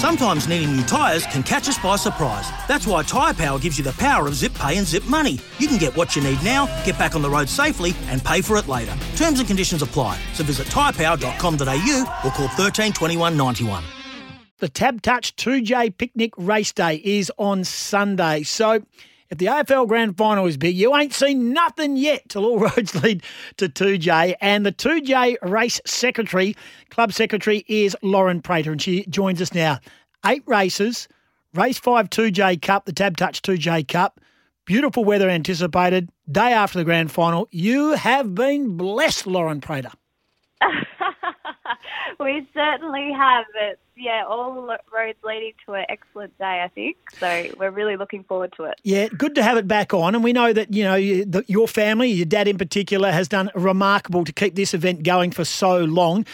Sometimes needing new tyres can catch us by surprise. That's why Tyre Power gives you the power of zip pay and zip money. You can get what you need now, get back on the road safely, and pay for it later. Terms and conditions apply. So visit tyrepower.com.au or call 13 21 91. The Tab Touch Toodyay Picnic Race Day is on Sunday. So if the AFL Grand Final is big, you ain't seen nothing yet till all roads lead to Toodyay. And the Toodyay Race Secretary, Club Secretary, is Lauren Prater, and she joins us now. Eight races, Race 5 Toodyay Cup, the Tab Touch Toodyay Cup. Beautiful weather anticipated, day after the grand final. You have been blessed, Lauren Prater. we certainly have. It's yeah, all roads leading to an excellent day, I think. So we're really looking forward to it. Yeah, good to have it back on. And we know that you know the, your family, your dad in particular, has done remarkable to keep this event going for so long.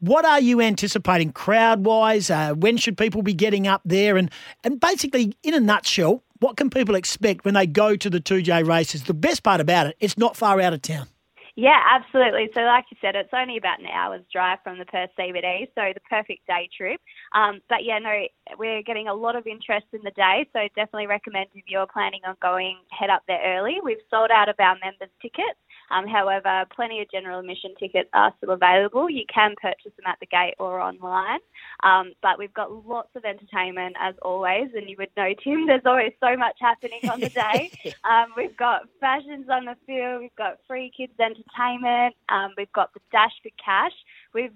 What are you anticipating crowd wise? Uh, when should people be getting up there? And and basically, in a nutshell, what can people expect when they go to the Toodyay races? The best part about it, it's not far out of town. Yeah, absolutely. So, like you said, it's only about an hour's drive from the Perth CBD, so the perfect day trip. Um, but yeah, no, we're getting a lot of interest in the day, so definitely recommend if you're planning on going, head up there early. We've sold out of our members' tickets. Um, however, plenty of general admission tickets are still available. You can purchase them at the gate or online. Um, but we've got lots of entertainment as always, and you would know, Tim, there's always so much happening on the day. um, we've got fashions on the field, we've got free kids entertainment, um, we've got the dash for cash. We've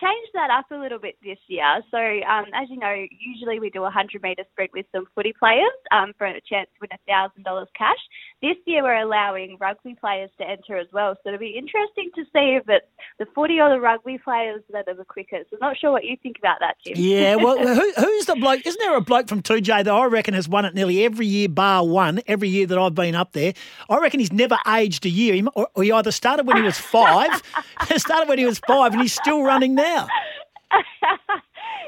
changed that up a little bit this year. So, um, as you know, usually we do a 100 metre sprint with some footy players um, for a chance to win $1,000 cash. This year we're allowing rugby players to enter as well. So it'll be interesting to see if it's the footy or the rugby players that are the quickest. I'm not sure what you think about that, Jim. Yeah, well, who, who's the bloke? Isn't there a bloke from Toodyay that I reckon has won it nearly every year, bar one, every year that I've been up there? I reckon he's never aged a year. Or, or he either started when he was five, started when he was five, and he's still running now.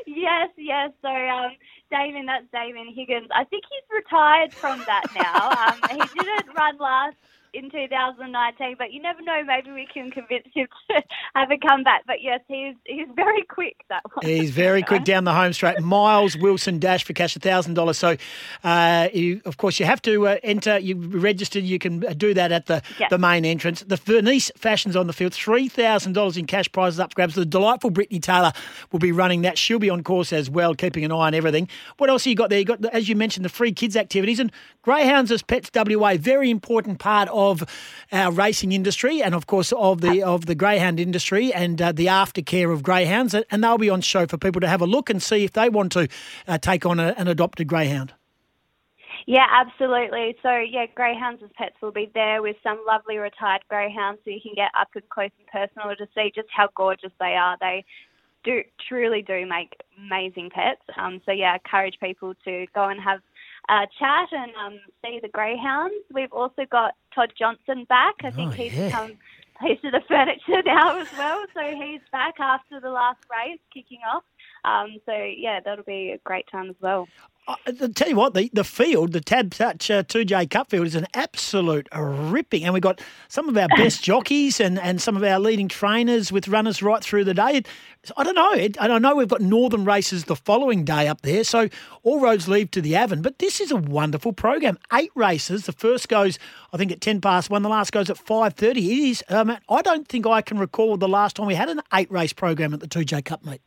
Yes, yes. So, um, Damon, that's Damon Higgins. I think he's retired from that now. Um, he didn't run last in 2019, but you never know. Maybe we can convince him to have a comeback. But yes, he's he's very quick. That one. He's very quick down the home straight. Miles Wilson Dash for cash, thousand dollars. So, uh, you, of course, you have to uh, enter. You registered. You can do that at the the main entrance. The Vernice Fashions on the field, three thousand dollars in cash prizes up for grabs. The delightful Brittany Taylor will be running that. She'll be on course as well, keeping an eye on everything. What else have you got there? You got, as you mentioned, the free kids activities and greyhounds as pets. WA, very important part of our racing industry and, of course, of the of the greyhound industry and uh, the aftercare of greyhounds. And they'll be on show for people to have a look and see if they want to uh, take on a, an adopted greyhound. Yeah, absolutely. So, yeah, greyhounds as pets will be there with some lovely retired greyhounds so you can get up and close and personal to see just how gorgeous they are. They do truly do make amazing pets. Um, so, yeah, encourage people to go and have uh, chat and um, see the greyhounds. We've also got Todd Johnson back. I think oh, he's yeah. come piece of the furniture now as well. So he's back after the last race kicking off. Um, so yeah, that'll be a great time as well. I tell you what, the, the field, the Tab Touch uh, Toodyay Cup field is an absolute ripping. And we've got some of our best jockeys and, and some of our leading trainers with runners right through the day. I don't know. and I know we've got Northam races the following day up there. So all roads lead to the Avon. But this is a wonderful program. Eight races. The first goes, I think, at 10 past one. The last goes at 5.30. It is, um, I don't think I can recall the last time we had an eight race program at the Toodyay Cup, mate.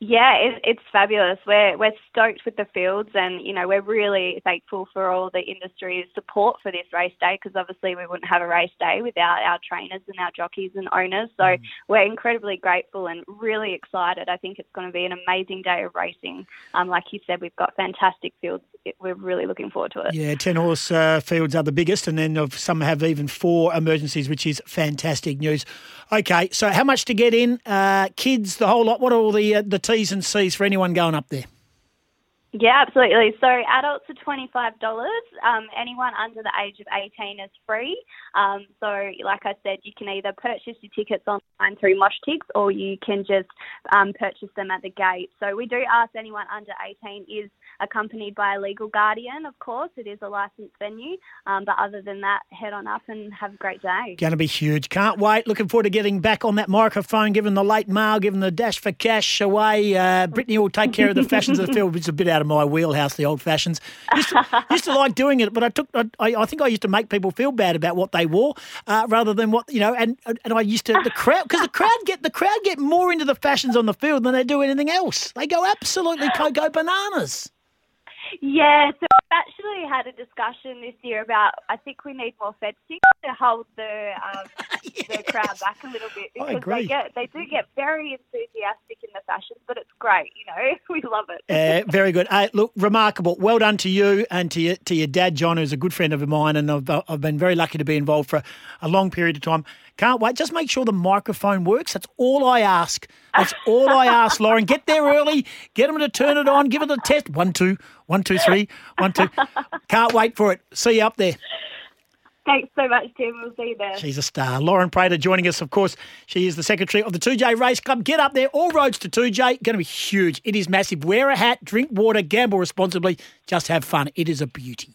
Yeah, it, it's fabulous. We're we're stoked with the fields, and you know we're really thankful for all the industry's support for this race day because obviously we wouldn't have a race day without our trainers and our jockeys and owners. So mm. we're incredibly grateful and really excited. I think it's going to be an amazing day of racing. Um, like you said, we've got fantastic fields. We're really looking forward to it. Yeah, ten horse uh, fields are the biggest, and then some have even four emergencies, which is fantastic news. Okay, so how much to get in? Uh, kids, the whole lot. What are all the uh, the T's and C's for anyone going up there? Yeah, absolutely. So adults are twenty five dollars. Um, anyone under the age of eighteen is free. Um, so, like I said, you can either purchase your tickets online through Moshtix or you can just um, purchase them at the gate. So we do ask anyone under eighteen is accompanied by a legal guardian. Of course, it is a licensed venue. Um, but other than that, head on up and have a great day. Going to be huge. Can't wait. Looking forward to getting back on that microphone, giving the late mail, giving the dash for cash away. Uh, Brittany will take care of the fashions of the field, is a bit out of my wheelhouse, the old fashions. Used to, used to like doing it, but I took. I, I, think I used to make people feel bad about what they wore, uh, rather than what you know. And and I used to the crowd because the crowd get the crowd get more into the fashions on the field than they do anything else. They go absolutely go bananas. Yeah, so I've actually had a discussion this year about I think we need more fencing to hold the um, yeah. the crowd back a little bit because they get they do get very enthusiastic in the fashions, but it's great, you know, we love it. Uh, very good. Uh, look, remarkable. Well done to you and to your, to your dad, John, who's a good friend of mine, and I've I've been very lucky to be involved for a long period of time. Can't wait. Just make sure the microphone works. That's all I ask. That's all I ask, Lauren. Get there early. Get them to turn it on. Give it a test. One, two, one, two, three, one, two. Can't wait for it. See you up there. Thanks so much, Tim. We'll see you there. She's a star. Lauren Prater joining us, of course. She is the secretary of the Toodyay Race Club. Get up there. All roads to Toodyay. Going to be huge. It is massive. Wear a hat, drink water, gamble responsibly. Just have fun. It is a beauty.